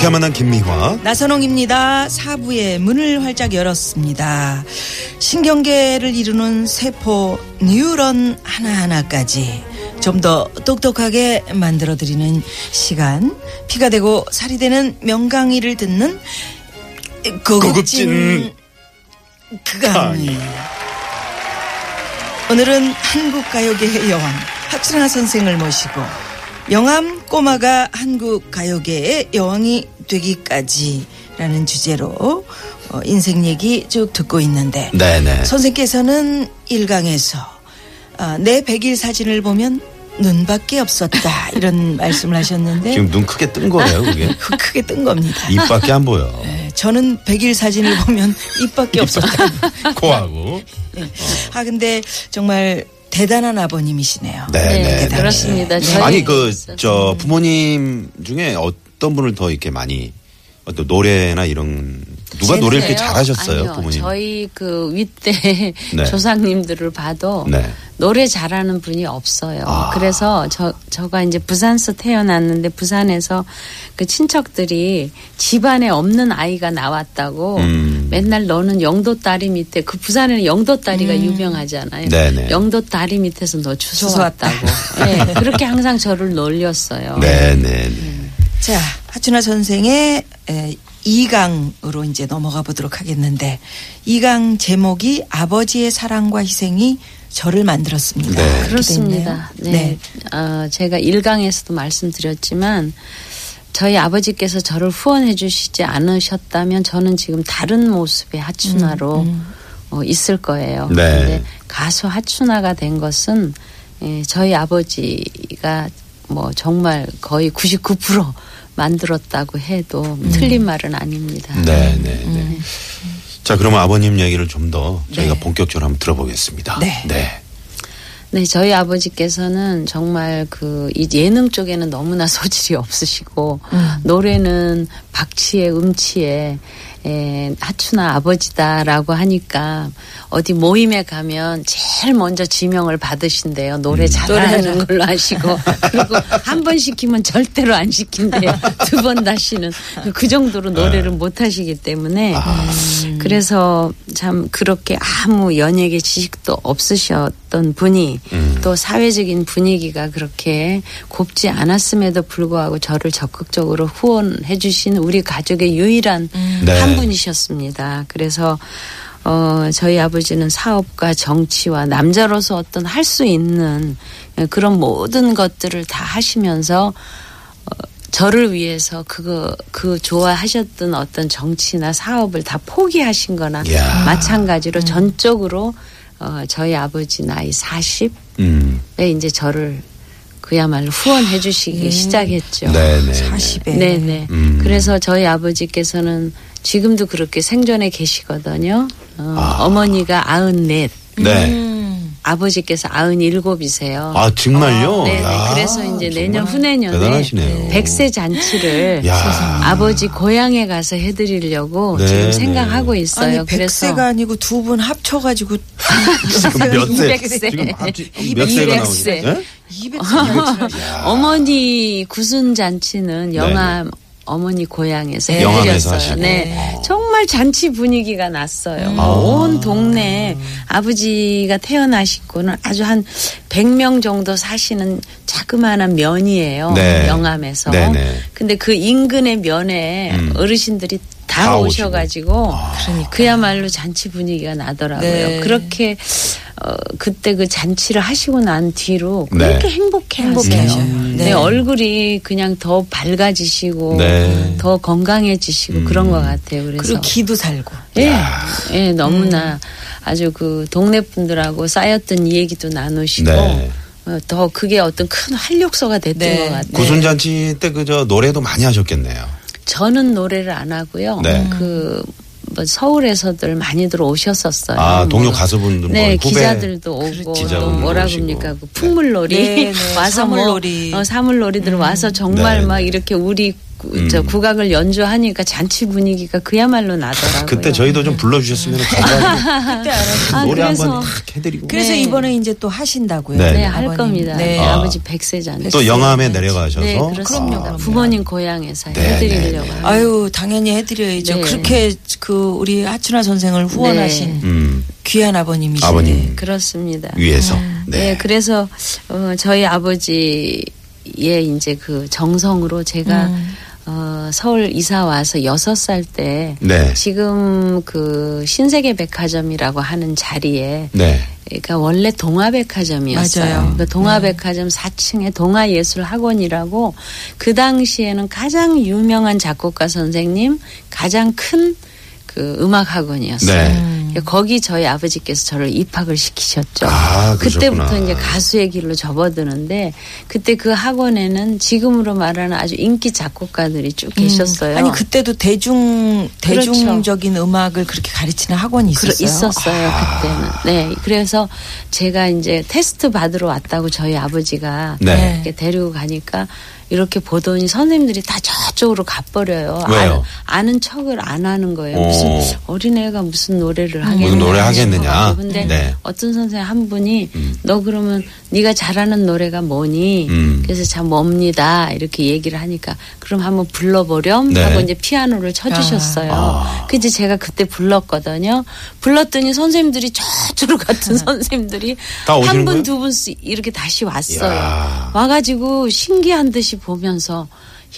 유쾌한 만남 김미화. 나선홍입니다. 사부의 문을 활짝 열었습니다. 신경계를 이루는 세포 뉴런 하나하나까지 좀 더 똑똑하게 만들어드리는 시간. 피가 되고 살이 되는 명강의를 듣는 고급진 그강의. 오늘은 한국가요계의 여왕 박순아 선생을 모시고 영암 꼬마가 한국 가요계의 여왕이 되기까지라는 주제로 어, 인생 얘기 쭉 듣고 있는데 네네. 선생께서는 일강에서 아, 내 백일 사진을 보면 눈밖에 없었다 이런 말씀을 하셨는데 지금 눈 크게 뜬 거예요, 그게? 그 크게 뜬 겁니다. 입밖에 안 보여. 네, 저는 백일 사진을 보면 입밖에 없었다. 코하고. 아 근데 정말 대단한 아버님이시네요. 네 네. 네, 그렇습니다. 저희 아니, 그. 저, 부모님 중에 어떤 분을 더 이렇게 많이, 어떤 노래나 이런, 누가 노래를 이렇게 잘하셨어요, 아니요, 부모님? 저희 그 윗대 네. 조상님들을 봐도 네. 노래 잘하는 분이 없어요. 아. 그래서 저 저가 이제 부산서 태어났는데 부산에서 그 친척들이 집안에 없는 아이가 나왔다고 음. 맨날 너는 영도 다리 밑에 그 부산에는 영도 다리가 유명하잖아요. 네네. 영도 다리 밑에서 너 주워 주워 왔다. 왔다고. 네, 그렇게 항상 저를 놀렸어요. 네네. 자, 하춘아 선생의 에, 2강으로 이제 넘어가 보도록 하겠는데 2강 제목이 아버지의 사랑과 희생이 저를 만들었습니다. 네. 그렇습니다. 있네요. 네. 어, 제가 일강에서도 말씀드렸지만 저희 아버지께서 저를 후원해 주시지 않으셨다면 저는 지금 다른 모습의 하춘아로 어, 있을 거예요. 네. 근데 가수 하춘아가 된 것은 예, 저희 아버지가 뭐 정말 거의 99% 만들었다고 해도 틀린 말은 아닙니다. 네 네. 네. 자, 그러면 아버님 얘기를 좀 더 저희가 네. 본격적으로 한번 들어보겠습니다. 네. 네. 네, 저희 아버지께서는 정말 그 이 예능 쪽에는 너무나 소질이 없으시고 노래는 박치의 음치에 에, 하춘아 아버지다라고 하니까 어디 모임에 가면 제일 먼저 지명을 받으신대요. 노래 잘하는 걸로 하시고. 그리고 한 번 시키면 절대로 안 시킨대요. 두 번 다시는. 그 정도로 노래를 못 하시기 때문에. 그래서 참 그렇게 아무 연예계 지식도 없으셨 던 분이 또 사회적인 분위기가 그렇게 곱지 않았음에도 불구하고 저를 적극적으로 후원해 주신 우리 가족의 유일한 네. 한 분이셨습니다. 그래서 어, 저희 아버지는 사업과 정치와 남자로서 어떤 할 수 있는 그런 모든 것들을 다 하시면서 어, 저를 위해서 그거 그 좋아하셨던 어떤 정치나 사업을 다 포기하신 거나 이야. 마찬가지로 전적으로 어, 저희 아버지 나이 40에 음. 이제 저를 그야말로 후원해 주시기 시작했죠. 네네. 40에 네네. 음. 그래서 저희 아버지께서는 지금도 그렇게 생전에 계시거든요. 어, 아. 어머니가 94, 네. 아버지께서 97이세요. 아, 정말요? 네, 야, 그래서 이제 내년 후내년에 대단하시네요. 백세 잔치를 야. 아버지 고향에 가서 해드리려고 네, 지금 네. 생각하고 있어요. 아니 그래서 백세가 아니고 두 분 합쳐가지고 지금 몇 세? 200세. 지금 합치- 몇 세가 200세. 나오죠? 네? 200세 어머니 구순 잔치는 영암 어머니 고향에서 네. 영암에서 해드렸어요. 네, 정말 잔치 분위기가 났어요. 아. 온 동네 아버지가 태어나시고는 아주 한 100명 정도 사시는 자그마한 면이에요. 네. 영암에서. 네네. 근데 그 인근의 면에 음. 어르신들이 다, 다 오셔가지고 그러니까. 그야말로 잔치 분위기가 나더라고요. 네. 그렇게 어, 그때 그 잔치를 하시고 난 뒤로 네. 그렇게 행복해 행복해요. 네. 네. 얼굴이 그냥 더 밝아지시고 네. 더 건강해지시고 그런 것 같아요. 그래서 그리고 기도 살고 예, 예, 너무나 아주 그 동네 분들하고 쌓였던 이 얘기도 나누시고 네. 어, 더 그게 어떤 큰 활력소가 됐던 네. 것 같아요. 구순잔치 때 그 저 노래도 많이 하셨겠네요. 저는 노래를 안 하고요. 네. 그, 뭐 서울에서들 많이들 오셨었어요. 아, 동료 뭐 가수분들 뭐 네, 후배 기자들도 오고 또 기자분들도 뭐라 오시고. 그럽니까? 그 풍물놀이 네, 네. 와서 사물놀이. 뭐 어, 사물놀이들 와서 정말 네, 막 네. 이렇게 우리 구- 저 음. 국악을 연주하니까 잔치 분위기가 그야말로 나더라고요. 그때 저희도 좀 불러주셨으면 감사하고 그때 알았어요. 아, 노래 그래서- 한번 탁 해드리고 그래서 네. 이번에 이제 또 하신다고요. 네, 네, 할. 겁니다. 네. 네, 아. 아버지 백세잖아요. 또 영암에 내려가셔서 네, 그렇습니다. 아, 부모님 고향에서 네, 해드리려고 네, 네. 합니다. 아유 당연히 해드려야죠. 네. 그렇게 그 우리 하춘아 선생을 후원하신 음, 귀한 아버님이신데. 아버님 그렇습니다. 위해서 네. 네. 그래서 어, 저희 아버지의 이제 그 정성으로 제가 음. 어, 서울 이사 와서 여섯 살 때 네. 지금 그 신세계 백화점이라고 하는 자리에 네. 그러니까 원래 동아백화점이었어요. 맞아요. 그러니까 동아백화점 4층에 동아예술학원이라고 그 당시에는 가장 유명한 작곡가 선생님, 가장 큰 그 음악 학원이었어요. 네. 그러니까 거기 저희 아버지께서 저를 입학을 시키셨죠. 아. 그때부터 이제 가수의 길로 접어드는데 그때 그 학원에는 지금으로 말하는 아주 인기 작곡가들이 쭉 계셨어요. 아니 그때도 대중 그렇죠. 대중적인 음악을 그렇게 가르치는 학원이 그러- 있었어요. 있었어요 그때는. 네, 그래서 제가 이제 테스트 받으러 왔다고 저희 아버지가 네. 이렇게 데리고 가니까 이렇게 보더니 선생님들이 다 저쪽으로 가버려요. 왜요? 아는, 아는 척을 안 하는 거예요. 오. 무슨 어린애가 무슨 노래를 하겠냐. 무슨 노래 하겠느냐. 근데 네. 어떤 선생 한 분이 음. 너 그러면 네가 잘하는 노래가 뭐니? 음. 그래서 참 뭡니다. 이렇게 얘기를 하니까 그럼 한번 불러보렴 네. 하고 이제 피아노를 쳐주셨어요. 아. 그지 제가 그때 불렀거든요. 불렀더니 선생님들이 저쪽으로 같은 선생님들이 한? 분 두 분씩 이렇게 다시 왔어요. 이야. 와가지고 신기한 듯이 보면서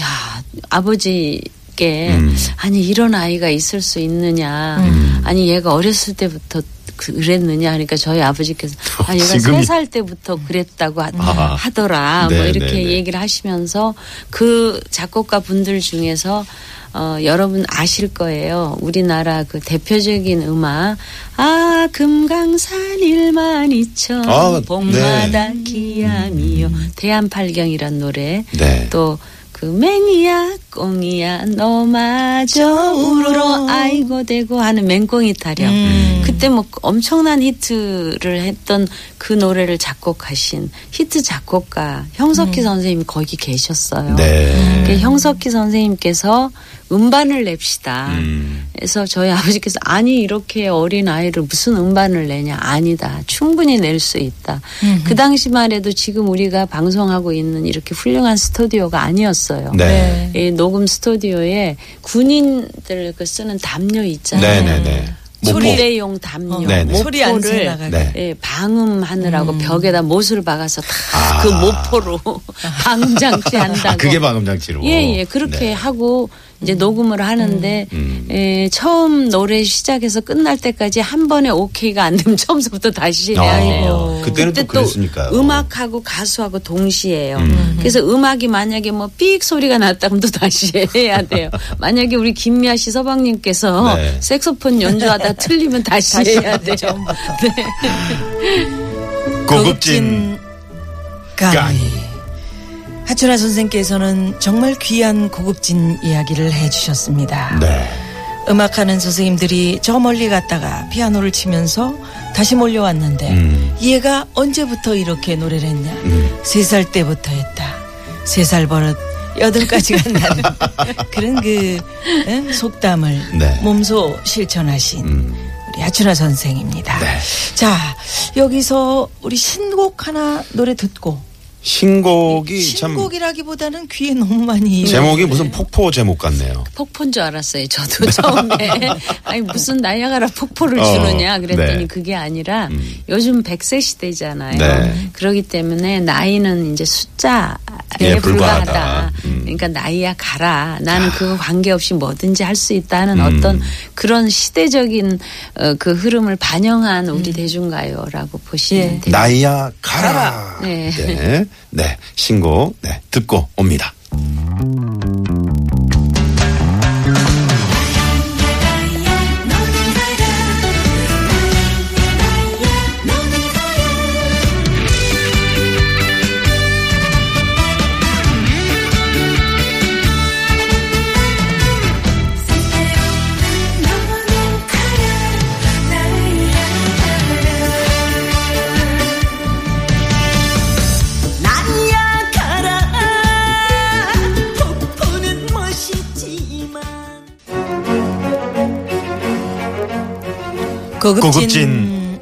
야 아버지께 음. 아니 이런 아이가 있을 수 있느냐 음. 아니 얘가 어렸을 때부터 그랬느냐 하니까 저희 아버지께서 아 얘가 지금이- 세살 때부터 그랬다고 하, 아하. 하더라 뭐 네, 이렇게 네, 네. 얘기를 하시면서 그 작곡가 분들 중에서 어, 여러분 아실 거예요. 우리나라 그 대표적인 음악, 아, 금강산 일만 이천, 아, 봄마다 기암이요. 대한팔경이란 노래. 네. 또, 그 맹이야, 꽁이야, 너마저 울어, 아이고, 대고 하는 맹꽁이 타령. 음. 그때 뭐 엄청난 히트를 했던 그 노래를 작곡하신 히트 작곡가 형석희 선생님이 거기 계셨어요. 네. 그 형석희 선생님께서 음반을 냅시다. 음. 그래서 저희 아버지께서 아니 이렇게 어린 아이를 무슨 음반을 내냐 아니다 충분히 낼 수 있다. 그 당시만 해도 지금 우리가 방송하고 있는 이렇게 훌륭한 스튜디오가 아니었어요. 네. 이 녹음 스튜디오에 군인들 그 쓰는 담요 있잖아요. 네네네. 모포. 소리대용 담요, 어, 네네. 소리 안 새나가게. 네. 예, 방음하느라고 벽에다 못을 박아서 다 아. 그 모포로 방장치 한다고. 아, 그게 방음장치로. 예, 예. 그렇게 네. 하고 이제 녹음을 하는데 음. 에, 처음 노래 시작해서 끝날 때까지 한 번에 오케이가 안 되면 처음부터 다시 해야 아, 해요. 그때는 또 그때 그랬으니까요. 음악하고 가수하고 동시에요. 음. 그래서 음악이 만약에 뭐 삑 소리가 났다 그럼 또 다시 해야 돼요. 만약에 우리 김미아 씨 서방님께서 네. 색소폰 연주하다 틀리면 다시, 해야 돼요. 네. 고급진 까미. 하춘아 선생께서는 정말 귀한 고급진 이야기를 해주셨습니다. 네. 음악하는 선생님들이 저 멀리 갔다가 피아노를 치면서 다시 몰려왔는데 음. 얘가 언제부터 이렇게 노래를 했냐? 음. 세살 때부터 했다. 세 살 버릇 여든까지 간다는 그런 그 에? 속담을 네. 몸소 실천하신 음. 우리 하춘아 선생입니다. 네. 자 여기서 우리 신곡 하나 노래 듣고 신곡이 참 신곡이라기보다는 귀에 너무 많이 제목이 무슨 폭포 제목 같네요. 폭포인 줄 알았어요. 저도 처음에 아니 무슨 나야가라 폭포를 어, 주느냐 그랬더니 네. 그게 아니라 음. 요즘 100세 시대잖아요. 네. 그렇기 때문에 나이는 이제 숫자에 예, 불과하다. 불과하다. 음. 그러니까 나이야 가라. 나는 그거 관계없이 뭐든지 할 수 있다는 음. 어떤 그런 시대적인 어, 그 흐름을 반영한 우리 대중가요라고 보시면 예. 됩니다. 나이야 가라. 네. 네. 네. 신곡 네. 듣고 옵니다. 고급진, 고급진.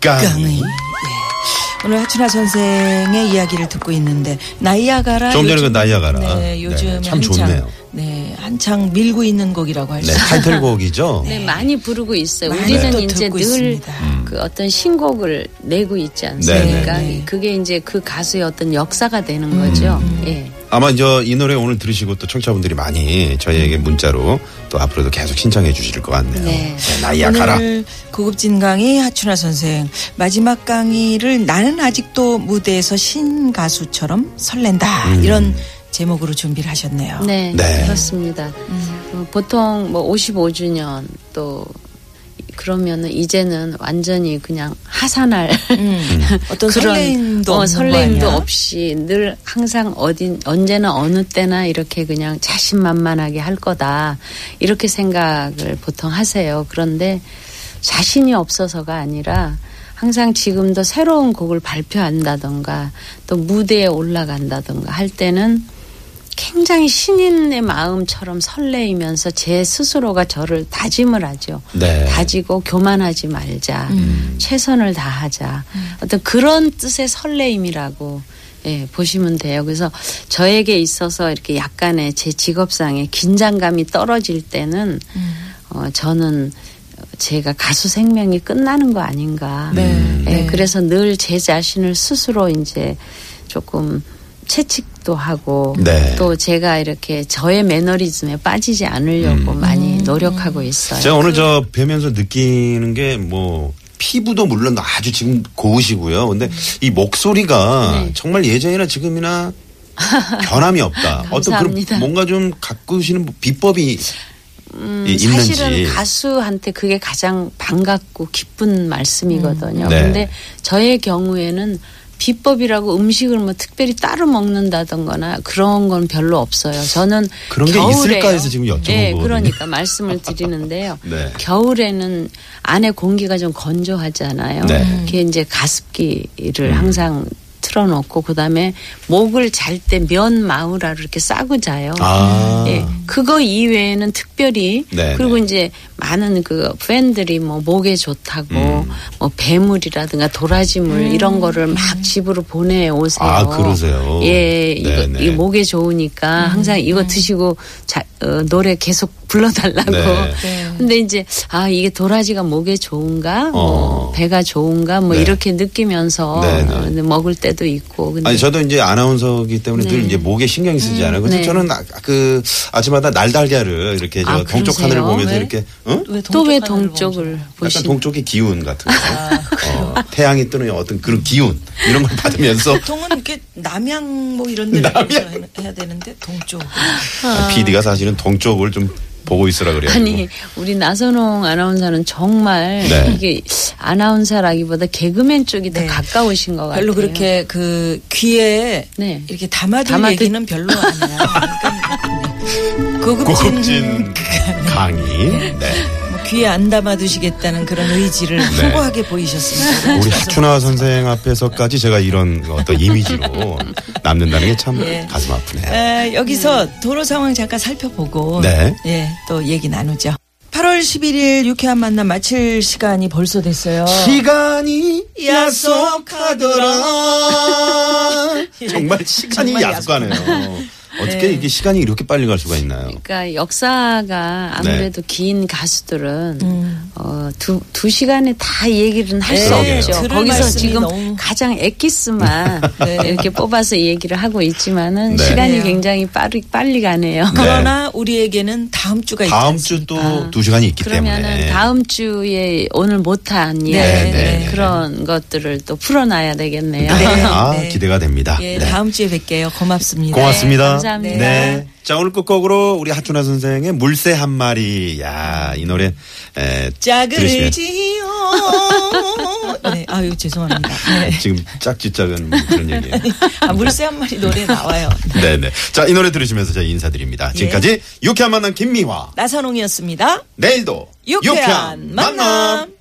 깡이. 예. 오늘 하춘아 선생의 이야기를 듣고 있는데 나이아가라 좀 전에 그 나이아가라. 네, 요즘 네, 참 좋네요. 네, 한창 밀고 있는 곡이라고 할수 네, 있어요. 타이틀곡이죠. 네, 많이 부르고 있어요. 많이 우리는 또 이제 듣고 늘 있습니다. 그 어떤 신곡을 내고 있지 않습니까? 네, 네. 그게 이제 그 가수의 어떤 역사가 되는 음, 거죠. 예. 아마 저 이 노래 오늘 들으시고 또 청취자분들이 많이 저희에게 문자로 또 앞으로도 계속 신청해 주실 것 같네요. 네. 나이야 가라. 오늘 고급진 강의 하춘아 선생 마지막 강의를 나는 아직도 무대에서 신가수처럼 설렌다 음. 이런 제목으로 준비를 하셨네요. 네, 네. 그렇습니다. 어, 보통 뭐 55주년 또 그러면은 이제는 완전히 그냥 하산할 음. 어떤 설레임도 어, 설레임도? 없이 늘 항상 어딘 언제나 어느 때나 이렇게 그냥 자신만만하게 할 거다 이렇게 생각을 보통 하세요. 그런데 자신이 없어서가 아니라 항상 지금도 새로운 곡을 발표한다던가 또 무대에 올라간다던가 할 때는 굉장히 신인의 마음처럼 설레이면서 제 스스로가 저를 다짐을 하죠. 네. 다지고 교만하지 말자. 최선을 다하자. 어떤 그런 뜻의 설레임이라고 예, 보시면 돼요. 그래서 저에게 있어서 이렇게 약간의 제 직업상의 긴장감이 떨어질 때는 어, 저는 제가 가수 생명이 끝나는 거 아닌가. 네, 예, 네. 그래서 늘 제 자신을 스스로 이제 조금 채찍도 하고 네. 또 제가 이렇게 저의 매너리즘에 빠지지 않으려고 음. 많이 노력하고 있어요. 제가 오늘 저 뵈면서 느끼는 게뭐 피부도 물론 아주 지금 고우시고요. 근데 이 목소리가 네. 정말 예전이나 지금이나 변함이 없다. 어떤 감사합니다. 그런 뭔가 좀 가꾸시는 비법이 음, 이- 있는지. 사실은 가수한테 그게 가장 반갑고 기쁜 말씀이거든요. 네. 근데 저의 경우에는 비법이라고 음식을 뭐 특별히 따로 먹는다던거나 그런 건 별로 없어요. 저는 그런 게 겨울에요. 있을까 해서 지금 여쭤본 네, 거거든요. 그러니까 말씀을 드리는데요. 네. 겨울에는 안에 공기가 좀 건조하잖아요. 네. 그게 이제 가습기를 항상 틀어놓고 그다음에 목을 잘 때 면 마우라로 이렇게 싸고 자요. 아. 예, 그거 이외에는 특별히 네, 그리고 네. 이제 많은 그 팬들이 뭐 목에 좋다고 음. 뭐 배물이라든가 도라지물 이런 거를 막 집으로 보내 오세요. 아, 그러세요? 예, 이거, 네, 네. 이거 목에 좋으니까 항상 이거 드시고 자, 어, 노래 계속 불러달라고. 네. 네. 근데 이제 아 이게 도라지가 목에 좋은가, 뭐 어. 배가 좋은가, 뭐 네. 이렇게 느끼면서 네, 네. 어, 근데 먹을 때도 있고. 근데 아니 저도 이제 아나운서기 때문에 늘 네. 이제 목에 신경이 쓰지 않아요. 그래서 네. 저는 아, 그 아침마다 날달걀을 이렇게 저 아, 동쪽 그러세요? 하늘을 보면서 왜? 이렇게 어? 왜또왜 동쪽 하늘을 동쪽을 보면서? 약간 보시? 동쪽의 기운 같은 거. 아, 어, 태양이 뜨는 어떤 그런 기운 이런 걸 받으면서 보통은 이렇게 남양 뭐 이런 데를 해서 해야 되는데 동쪽. PD가 사실 은 동쪽을 좀 보고 있으라 그래요. 아니 우리 나선홍 아나운서는 정말 네. 이게 아나운서라기보다 개그맨 쪽이 더 네. 가까우신 것 같아요. 별로 그렇게 그 귀에 네. 이렇게 담아둘 담아둘- 얘기는 별로 아니야. 그러니까 네. 고급진, 고급진 강의. 네. 뭐 귀에 안 담아두시겠다는 그런 의지를 확고하게 보이셨습니다. 우리 하춘아 선생 앞에서까지 제가 이런 어떤 이미지로 남는다는 게참 예. 가슴 아프네요. 에, 여기서 도로 상황 잠깐 살펴보고 네. 예, 또 얘기 나누죠. 8월 11일 유쾌한 만남 마칠 시간이 벌써 됐어요. 시간이 약속하더라. 정말 시간이 정말 약속하네요. 어떻게 네. 이게 시간이 이렇게 빨리 갈 수가 있나요? 그러니까 역사가 아무래도 긴 가수들은 음. 어, 두, 두 시간에 다 얘기를 할수 네, 없죠. 거기서 지금 너무- 가장 엑기스만 네. 이렇게 뽑아서 얘기를 하고 있지만은 네. 시간이. 굉장히 빠르, 빨리 가네요. 그러나 우리에게는 다음 주가 다음? 주 또두 시간이 있기 그러면은 때문에. 다음 주에 오늘 못한 이야기 네, 네. 그런 것들을 또 풀어놔야 되겠네요. 네. 아, 네. 기대가 됩니다. 예, 네. 다음 주에 뵐게요. 고맙습니다. 고맙습니다. 네, 감사합니다. 네. 자, 오늘 끝곡으로 우리 하춘아 선생의 물새 한 마리. 야, 이 노래, 에, 짝을 지요. 네, 아유 죄송합니다. 네. 지금 짝짓짝은 그런 얘기예요. 아, 물새 한 마리 노래 나와요. 네 네. 자, 이 노래 들으시면서 저희 인사드립니다. 예. 지금까지 유쾌한 만남 김미화. 나선홍이었습니다. 내일도 유쾌한 만남.